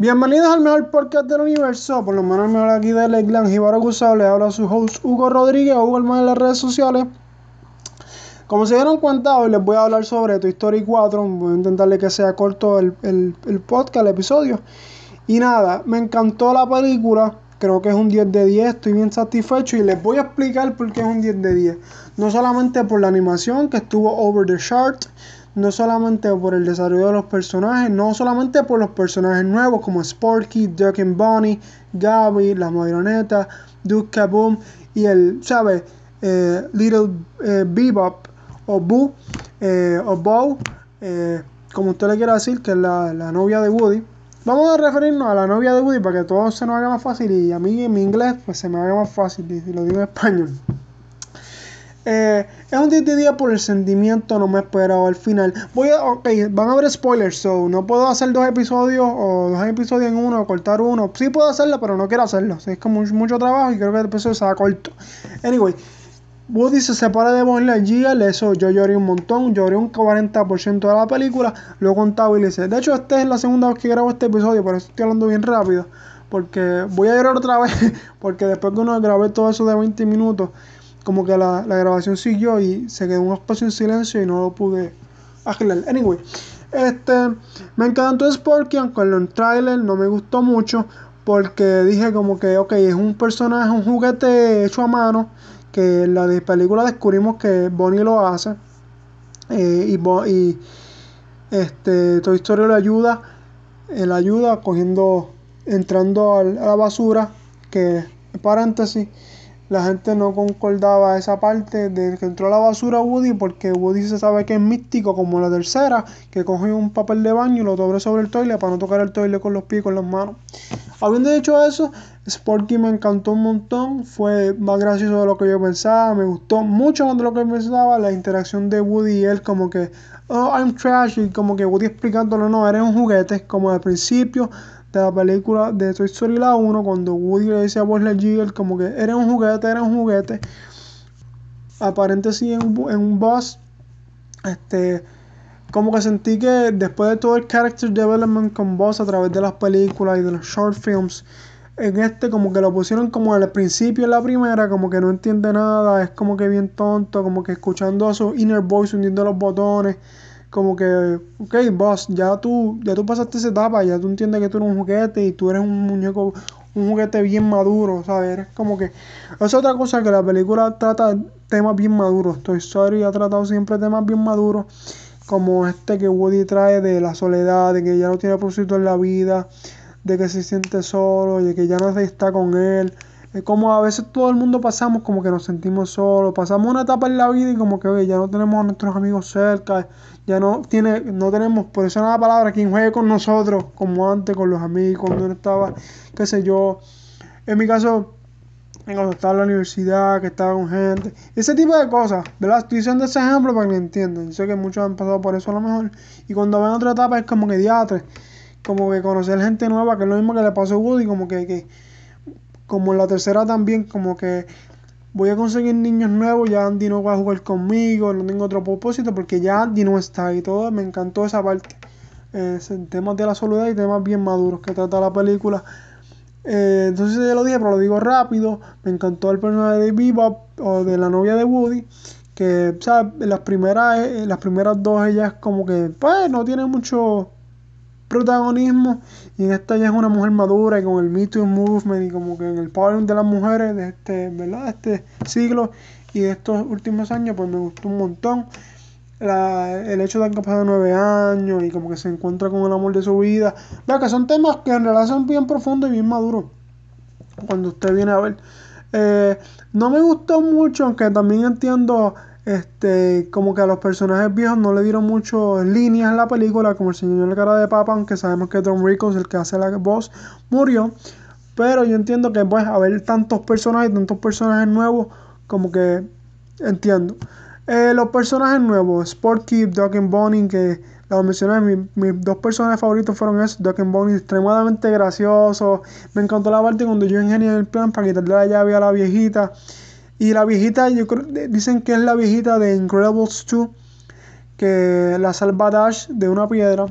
Bienvenidos al mejor podcast del universo, por lo menos el mejor aquí de Legland Jibaro Gusado, le habla su host Hugo Rodríguez, Hugo Hermano en las redes sociales. Como se dieron cuenta, hoy les voy a hablar sobre Toy Story 4, voy a intentarle que sea corto el, el podcast, el episodio. Y nada, me encantó la película, creo que es un 10 de 10, estoy bien satisfecho y les voy a explicar por qué es un 10 de 10. No solamente por la animación que estuvo over the chart, no solamente por el desarrollo de los personajes, no solamente por los personajes nuevos como Sporky, Duck and Bonnie, Gabby, la marioneta, Duke Kaboom y el, ¿sabes? Eh, Little eh, Bebop o Boo eh, o Bo, como usted le quiera decir, que es la, la, novia de Woody. Vamos a referirnos a la novia de Woody para que todo se nos haga más fácil y a mí en mi inglés pues se me haga más fácil y lo digo en español. Eh, es un 10 de día por el sentimiento, no me esperaba al final. Voy a, ok, van a haber spoilers, so no puedo hacer dos episodios o dos episodios en uno o cortar uno. Sí puedo hacerlo, pero no quiero hacerlo. es como mucho trabajo y creo que el episodio se va corto. Anyway, Woody se separa de Buzz Lightyear, eso yo lloré un montón, lloré un 40% de la película, lo contabilicé. De hecho, esta es la segunda vez que grabo este episodio, por eso estoy hablando bien rápido. Porque voy a llorar otra vez, porque después que uno grabé todo eso de 20 minutos, como que la, grabación siguió y se quedó un espacio en silencio y no lo pude arreglar. Anyway, este, me encantó Sporky, aunque en el trailer no me gustó mucho porque dije como que, ok, es un personaje, un juguete hecho a mano, que en la película descubrimos que Bonnie lo hace eh, y, y este, Toy Story le ayuda, él ayuda cogiendo, entrando a la basura, que paréntesis, la gente no concordaba esa parte de que entró a la basura Woody porque Woody se sabe que es místico como la tercera, que coge un papel de baño y lo doble sobre el toile para no tocar el toile con los pies y con las manos. Habiendo dicho eso, Sporky me encantó un montón, fue más gracioso de lo que yo pensaba, me gustó mucho más de lo que pensaba, la interacción de Woody y él como que, oh, I'm trash, y como que Woody explicándolo, no, eres un juguete, como al principio, de la película de Toy Story la 1, cuando Woody le dice a Buzz Lightyear como que eres un juguete, eres un juguete. Aparente sí en, en un boss. Este, como que sentí que después de todo el character development con Boss a través de las películas y de los short films, en este como que lo pusieron como al principio en la primera, como que no entiende nada, es como que bien tonto, como que escuchando a su inner voice hundiendo los botones como que, ok, boss, ya tú, ya tú pasaste esa etapa, ya tú entiendes que tú eres un juguete y tú eres un muñeco, un juguete bien maduro, ¿sabes? Eres como que... Es otra cosa que la película trata temas bien maduros. Toy Story ha tratado siempre temas bien maduros, como este que Woody trae de la soledad, de que ya no tiene propósito en la vida, de que se siente solo, de que ya no está con él. Es como a veces todo el mundo pasamos como que nos sentimos solos, pasamos una etapa en la vida y como que ya no tenemos a nuestros amigos cerca, ya no tiene, no tenemos, por eso la palabra, quien juegue con nosotros, como antes, con los amigos, cuando uno estaba, qué sé yo. En mi caso, cuando estaba en la universidad, que estaba con gente, ese tipo de cosas, ¿verdad? Estoy diciendo ese ejemplo para que entiendan. sé que muchos han pasado por eso a lo mejor. Y cuando ven otra etapa es como que diatre, como que conocer gente nueva, que es lo mismo que le pasó a Woody, como que, que como en la tercera también, como que voy a conseguir niños nuevos, ya Andy no va a jugar conmigo, no tengo otro propósito porque ya Andy no está y todo, me encantó esa parte. Eh, temas de la soledad y temas bien maduros que trata la película. Eh, entonces ya lo dije, pero lo digo rápido. Me encantó el personaje de Bebop o de la novia de Woody. Que, ¿sabes? Las primeras, eh, las primeras dos, ellas como que, pues, no tiene mucho protagonismo y en esta ya es una mujer madura y con el Me Too Movement y como que en el power de las mujeres de este, ¿verdad? este siglo y de estos últimos años pues me gustó un montón. El hecho de que pasado nueve años y como que se encuentra con el amor de su vida. Vea que son temas que en realidad son bien profundos y bien maduros cuando usted viene a ver. Eh, no me gustó mucho aunque también entiendo este, como que a los personajes viejos no le dieron mucho líneas en la película, como el señor de cara de papa, aunque sabemos que Tom Rickles, el que hace la voz, murió. Pero yo entiendo que pues haber tantos personajes, tantos personajes nuevos, como que entiendo. Eh, los personajes nuevos, Sporky, Doc and Bonnie, que Los mencioné, mis dos personajes favoritos fueron esos, Duck and Bonnie, extremadamente graciosos. Me encantó la parte cuando yo ingenié el plan para quitarle la llave a la viejita. Y la viejita, yo creo, dicen que es la viejita de Incredibles 2, que la salva de una piedra.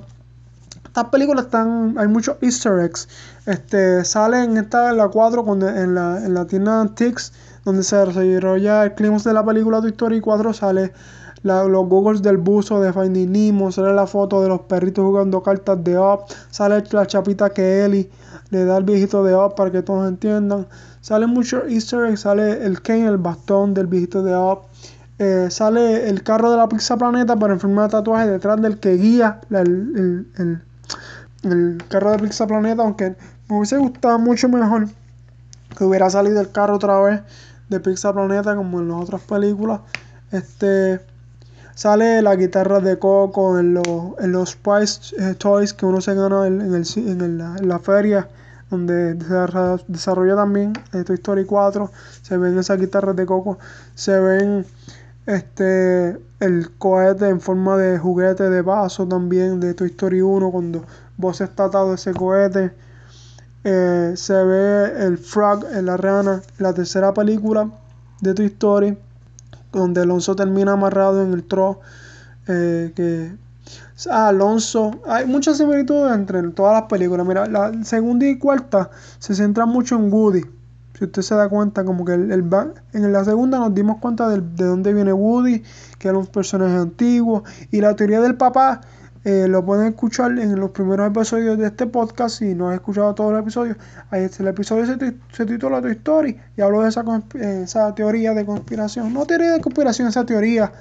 Estas películas están, hay muchos easter eggs. Este, sale en esta, la 4, cuando, en, la, en la tienda Tix, donde se desarrolla el clima de la película Toy Story 4, sale los googles del buzo de Finding Nemo, sale la foto de los perritos jugando cartas de Up, sale la chapita que Ellie le da al viejito de Up para que todos entiendan. Sale mucho easter eggs, sale el Kane, el bastón del viejito de Up. Eh, sale el carro de la Pizza Planeta para en forma de tatuaje detrás del que guía el, el, carro de Pizza Planeta, aunque me hubiese gustado mucho mejor que hubiera salido el carro otra vez de Pizza Planeta como en las otras películas. Este Sale la guitarra de Coco en, en los Spice eh, Toys que uno se gana en, el, en, la, feria donde desarrolla también eh, Toy Story 4. Se ven esas guitarras de Coco. Se ven este el cohete en forma de juguete de vaso también de Toy Story 1 cuando vos está atado ese cohete. Eh, se ve el frog en la rana, la tercera película de Toy Story donde Alonso termina amarrado en el tro. Eh, que Alonso, hay muchas similitudes entre todas las películas. Mira, la segunda y cuarta se centra mucho en Woody. Si usted se da cuenta, como que el, en la segunda nos dimos cuenta de, de dónde viene Woody, que era un personaje antiguo, y la teoría del papá eh, lo pueden escuchar en los primeros episodios de este podcast. Si no has escuchado todos los episodios, ahí está. El episodio se, titula Tu Story y hablo de esa, esa teoría de conspiración. No teoría de conspiración, esa teoría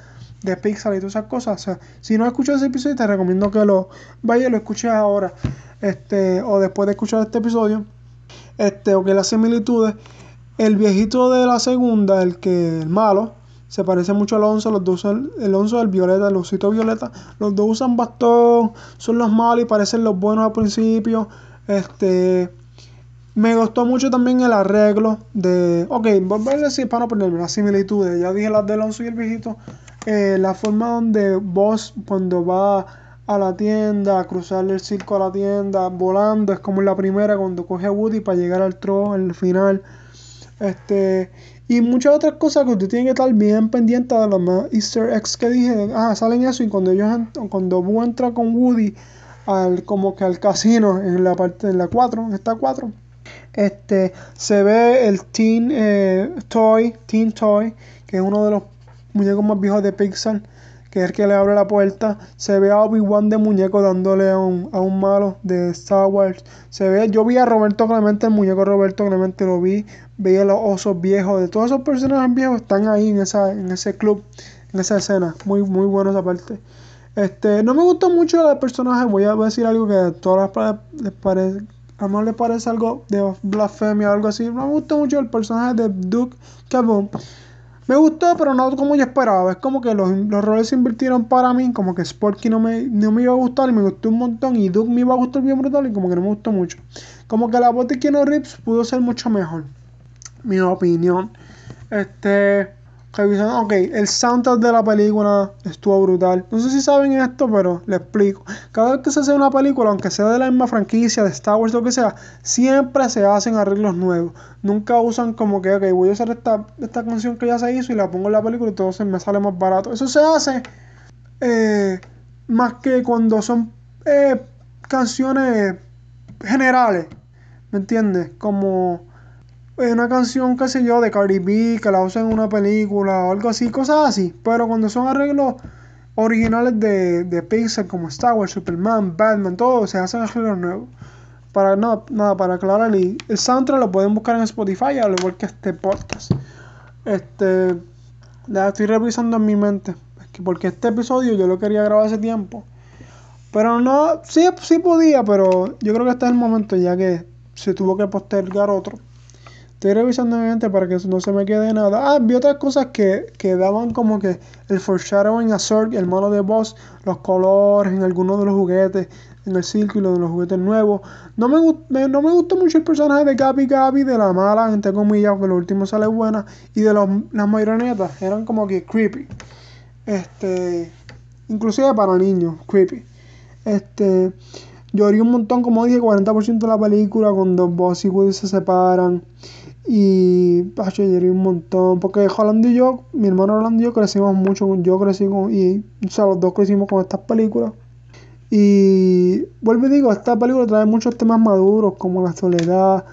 de Pixar y todas esas cosas. O sea, si no has escuchado ese episodio, te recomiendo que lo vayas y lo escuches ahora. Este, o después de escuchar este episodio. Este, o que las similitudes. El viejito de la segunda, el que el malo, se parece mucho a Alonso, los dos el Alonso del Violeta, el osito Violeta, los dos usan bastón, son los malos y parecen los buenos al principio. Este me gustó mucho también el arreglo de. Ok, voy a decir para no ponerme las similitudes. Ya dije las de Alonso y el viejito. Eh, la forma donde vos, cuando va a la tienda, a cruzar el circo a la tienda, volando, es como en la primera, cuando coge a Woody para llegar al tro el final. Este. Y muchas otras cosas que usted tiene que estar bien pendiente de los más easter eggs que dije. Ah, salen eso y cuando ellos cuando Boo entra con Woody al como que al casino en la parte en la 4, en esta 4, este se ve el Teen eh, Toy, Teen Toy, que es uno de los muñecos más viejos de Pixar que es el que le abre la puerta. Se ve a Obi-Wan de muñeco dándole a un, a un malo de Star Wars. Se ve, yo vi a Roberto Clemente, el muñeco Roberto Clemente lo vi. Veía los osos viejos, de todos esos personajes viejos están ahí en esa, en ese club, en esa escena. Muy, muy bueno esa parte. Este, no me gustó mucho el personaje, voy a decir algo que a todas las les parece, a lo mejor les parece algo de blasfemia o algo así. No me gustó mucho el personaje de Duke Kaboom. Me gustó, pero no como yo esperaba. Es como que los, los roles se invirtieron para mí. Como que Sporky no me, no me iba a gustar y me gustó un montón. Y Duke me iba a gustar bien brutal y como que no me gustó mucho. Como que la voz de Keanu Reeves pudo ser mucho mejor. Mi opinión. Este ok, el soundtrack de la película estuvo brutal. No sé si saben esto, pero le explico. Cada vez que se hace una película, aunque sea de la misma franquicia, de Star Wars, lo que sea, siempre se hacen arreglos nuevos. Nunca usan como que, ok, voy a usar esta, esta canción que ya se hizo y la pongo en la película y todo me sale más barato. Eso se hace eh, más que cuando son eh, canciones generales. ¿Me entiendes? Como una canción, qué sé yo, de Cardi B, que la usan en una película o algo así, cosas así. Pero cuando son arreglos originales de, de Pixar, como Star Wars, Superman, Batman, todo, se hacen arreglos nuevos. Para nada, nada, para aclarar, el soundtrack lo pueden buscar en Spotify, al igual que este podcast. Este, la estoy revisando en mi mente, porque este episodio yo lo quería grabar hace tiempo. Pero no, sí, sí podía, pero yo creo que este es el momento ya que se tuvo que postergar otro. Estoy revisando mi mente para que no se me quede nada. Ah, vi otras cosas que, que daban como que el foreshadowing a Zurg, el mono de boss, los colores en algunos de los juguetes, en el círculo de los juguetes nuevos. No me, no me gustó mucho el personaje de Gabi Gabi, de la mala, entre comillas, que lo último sale buena, y de los, las marionetas, eran como que creepy. Este, inclusive para niños, creepy. Este, lloré un montón, como dije, 40% de la película cuando Buzz y Woody se separan. Y pacho, lloré un montón. Porque Holland y yo, mi hermano Holland y yo crecimos mucho. Yo crecí con. Y, o sea, los dos crecimos con estas películas. Y vuelvo y digo, esta película trae muchos temas maduros, como la soledad,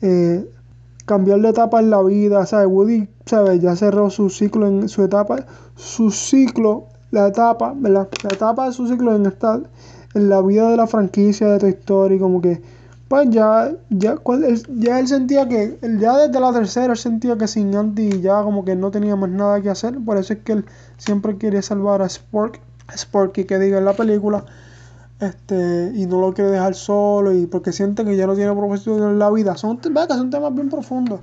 eh, cambiar de etapa en la vida. ¿sabes? Woody, ¿sabes? Ya cerró su ciclo en su etapa. Su ciclo, la etapa, ¿verdad? La etapa de su ciclo en esta. En la vida de la franquicia de Toy Story, como que pues ya, ya, él, ya él sentía que, ya desde la tercera, él sentía que sin Andy ya como que no tenía más nada que hacer. Por eso es que él siempre quería salvar a Spork, Sporky que diga en la película, este, y no lo quiere dejar solo, y porque siente que ya no tiene propósito en la vida. Son, que son temas bien profundos.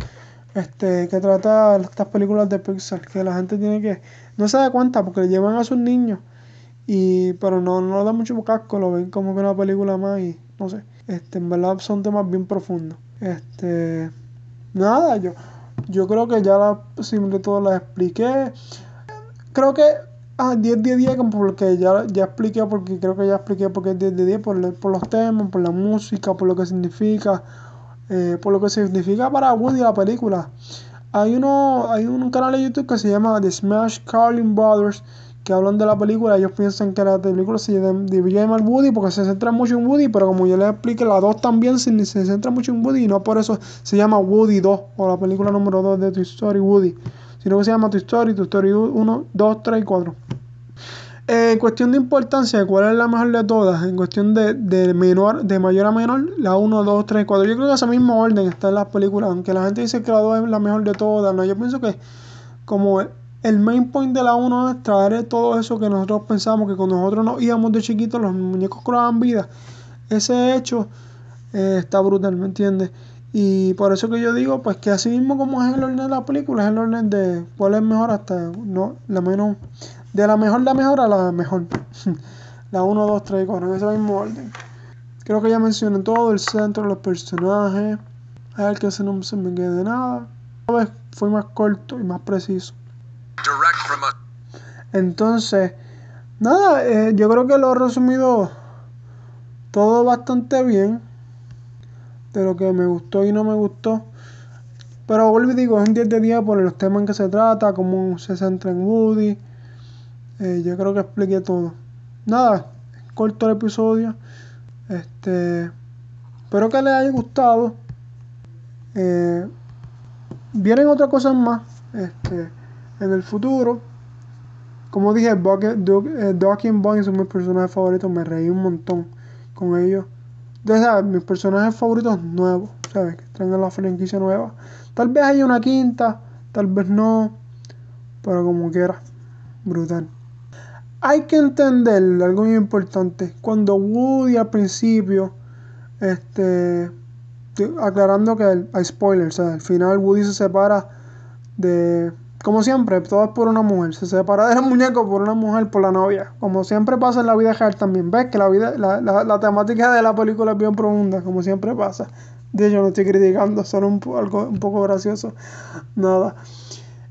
Este, que trata estas películas de Pixar, que la gente tiene que, no se da cuenta porque le llevan a sus niños, y, pero no, no da mucho casco, lo ven como que una película más y no sé. Este, en verdad son temas bien profundos. Este, nada, yo, yo creo que ya la, todo las expliqué. Creo que ah, 10 de 10 porque ya, ya expliqué, porque creo que ya expliqué porque es 10 de 10 por, por los temas, por la música, por lo que significa, eh, por lo que significa para Woody la película. Hay uno, hay un canal de YouTube que se llama The Smash Carlin Brothers que hablan de la película, ellos piensan que la película se debería llamar Woody porque se centra mucho en Woody, pero como yo les expliqué, la 2 también se, se, centra mucho en Woody y no por eso se llama Woody 2 o la película número 2 de Toy Story Woody, sino que se llama Toy Story, Toy Story 1, 2, 3 y 4. Eh, en cuestión de importancia, ¿cuál es la mejor de todas? En cuestión de, de, menor, de mayor a menor, la 1, 2, 3 y 4. Yo creo que ese mismo orden está en las películas, aunque la gente dice que la 2 es la mejor de todas, no, yo pienso que como el main point de la 1 es traer todo eso que nosotros pensamos que cuando nosotros nos íbamos de chiquitos los muñecos cobraban vida. Ese hecho eh, está brutal, ¿me entiendes? Y por eso que yo digo, pues que así mismo como es el orden de la película, es el orden de cuál es mejor hasta no la menos de la mejor la mejor a la mejor. la 1, 2, 3 y 4, en ese mismo orden. Creo que ya mencioné todo, el centro, los personajes. A ver que ese no se me quede nada. Esta vez fue más corto y más preciso. Entonces, nada, eh, yo creo que lo he resumido todo bastante bien de lo que me gustó y no me gustó. Pero vuelvo y digo, es un 10 de 10 por los temas en que se trata, cómo se centra en Woody. Eh, yo creo que expliqué todo. Nada, corto el episodio. Este, espero que les haya gustado. Eh, vienen otras cosas más. Este, en el futuro. Como dije, Ducky y Bunny son mis personajes favoritos. Me reí un montón con ellos. De mis personajes favoritos nuevos, ¿sabes? Que traen la franquicia nueva. Tal vez haya una quinta, tal vez no. Pero como quiera, brutal. Hay que entender algo muy importante. Cuando Woody al principio, este, aclarando que hay spoilers, al final Woody se separa de como siempre, todo es por una mujer. Se separa del muñeco por una mujer, por la novia. Como siempre pasa en la vida real también. ¿Ves que la, vida, la, la, temática de la película es bien profunda, como siempre pasa? De hecho, no estoy criticando, solo un, algo un poco gracioso. Nada.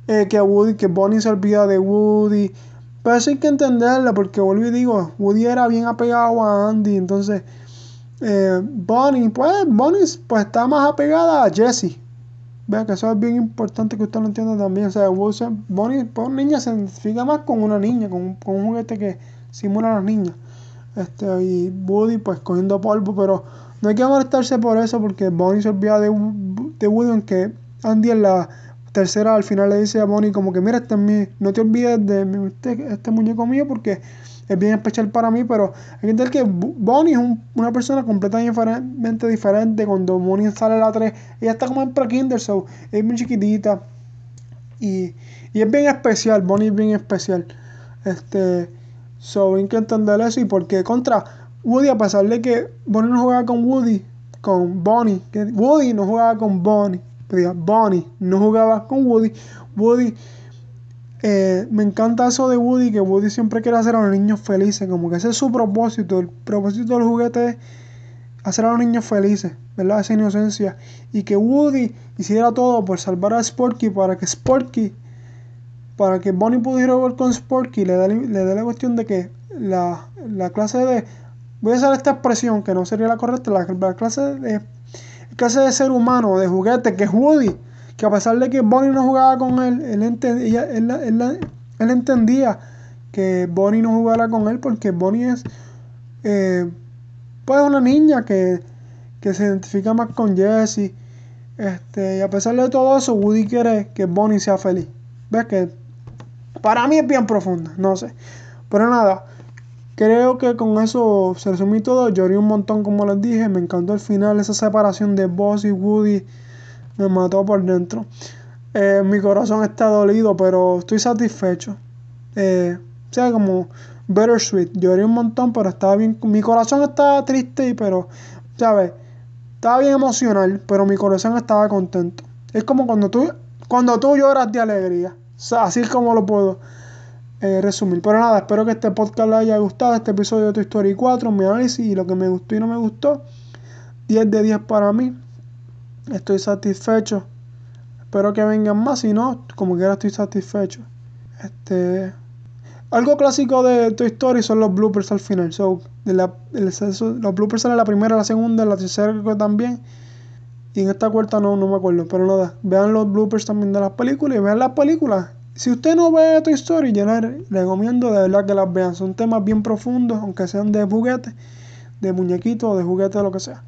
Eh, que Woody, que Bonnie se olvida de Woody. Pero eso hay que entenderla, porque vuelvo y digo, Woody era bien apegado a Andy. Entonces, eh, Bonnie, pues, Bonnie pues, está más apegada a Jessie. Vea que eso es bien importante que usted lo entienda también. O sea, Bonnie, pues niña se identifica más con una niña, con, con un juguete que simula a las niñas. Este, y Woody pues cogiendo polvo, pero no hay que molestarse por eso porque Bonnie se olvida de, de Woody, aunque Andy en la tercera al final le dice a Bonnie como que mira, este es mi, no te olvides de este, este muñeco mío porque es bien especial para mí, pero hay que entender que Bonnie es una persona completamente diferente. Cuando Bonnie sale a la 3, ella está como en pre-kinder, so, es muy chiquitita. Y, y, es bien especial, Bonnie es bien especial. Este, so, hay que entender eso. Y porque contra Woody, a pesar de que Bonnie no jugaba con Woody, con Bonnie, Woody no jugaba con Bonnie, Bonnie no jugaba con Woody, Woody eh, me encanta eso de Woody, que Woody siempre quiere hacer a los niños felices, como que ese es su propósito. El propósito del juguete es hacer a los niños felices, ¿verdad? Esa inocencia. Y que Woody hiciera todo por salvar a Sporky para que Sporky, para que Bonnie pudiera jugar con Sporky, le da, le la cuestión de que la, la clase de voy a usar esta expresión que no sería la correcta, la, clase de clase de ser humano, de juguete, que es Woody, que a pesar de que Bonnie no jugaba con él, él, entendía, él, él, entendía que Bonnie no jugara con él porque Bonnie es eh, pues una niña que, que se identifica más con Jessie. Este, y a pesar de todo eso, Woody quiere que Bonnie sea feliz. ¿Ves que para mí es bien profunda, no sé. Pero nada, creo que con eso se resumí todo. Lloré un montón, como les dije. Me encantó el final, esa separación de Boss y Woody. Me mató por dentro. Eh, mi corazón está dolido, pero estoy satisfecho. Eh, o sea, como bittersweet. Lloré un montón, pero estaba bien. Mi corazón estaba triste, pero, ¿sabes? Estaba bien emocional, pero mi corazón estaba contento. Es como cuando tú, cuando tú lloras de alegría. así es como lo puedo eh, resumir. Pero nada, espero que este podcast les haya gustado. Este episodio de Tu Story 4, mi análisis y lo que me gustó y no me gustó. 10 de 10 para mí. Estoy satisfecho. Espero que vengan más. Si no, como quiera estoy satisfecho. Este. Algo clásico de Toy Story son los bloopers al final. So, de la, los bloopers salen la primera, la segunda, la tercera también. Y en esta cuarta no, no me acuerdo. Pero nada, vean los bloopers también de las películas y vean las películas. Si usted no ve Toy Story, yo le recomiendo de verdad que las vean. Son temas bien profundos, aunque sean de juguete, de muñequitos, de juguete, lo que sea.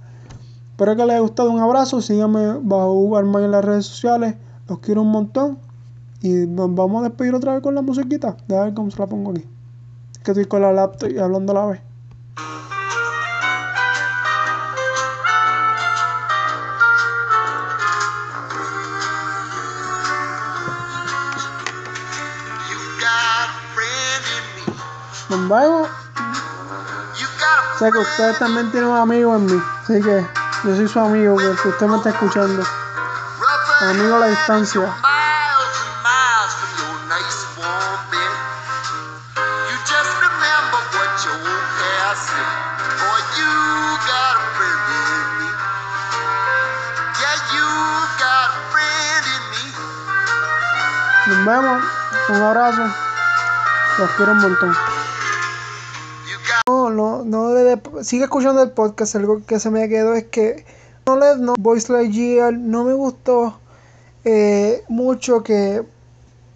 Espero que les haya gustado. Un abrazo. Síganme bajo Uber en las redes sociales. Los quiero un montón. Y nos vamos a despedir otra vez con la musiquita. a ver cómo se la pongo aquí. Es que estoy con la laptop y hablando a la vez. Nos vemos. Sé que ustedes también tienen un amigo en mí. Así que yo soy su amigo, que usted me está escuchando. Amigo a la distancia. Nos vemos. Un abrazo. Los quiero un montón. Sigue escuchando el podcast. Algo que se me quedó es que no le no Voice Lightyear no me gustó eh, mucho que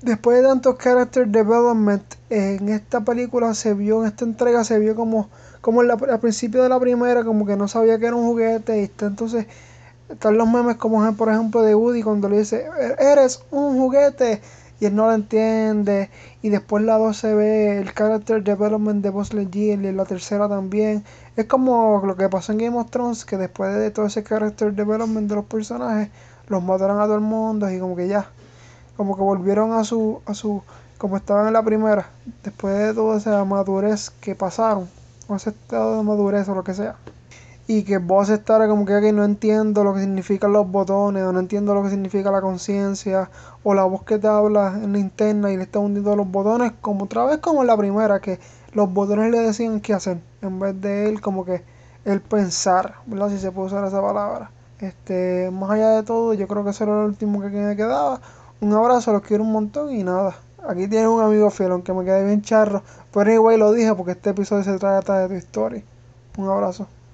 después de tantos character development en esta película se vio en esta entrega se vio como como al principio de la primera como que no sabía que era un juguete y está entonces están los memes como por ejemplo de Woody cuando le dice eres un juguete y él no lo entiende. Y después la 2 se ve el character development de Buzz Lightyear y la tercera también. Es como lo que pasó en Game of Thrones, que después de todo ese character development de los personajes, los mataron a todo el mundo y como que ya, como que volvieron a su, a su, como estaban en la primera, después de toda esa madurez que pasaron, o ese estado de madurez o lo que sea y que vos estar como que no entiendo lo que significan los botones, o no entiendo lo que significa la conciencia, o la voz que te habla en la interna y le está hundiendo los botones, como otra vez como en la primera, que los botones le decían qué hacer, en vez de él como que el pensar, ¿verdad? Si se puede usar esa palabra. Este, más allá de todo, yo creo que eso era lo último que me quedaba. Un abrazo, los quiero un montón y nada. Aquí tienes un amigo fiel, aunque me quede bien charro. Pero igual lo dije porque este episodio se trata de tu historia. Un abrazo.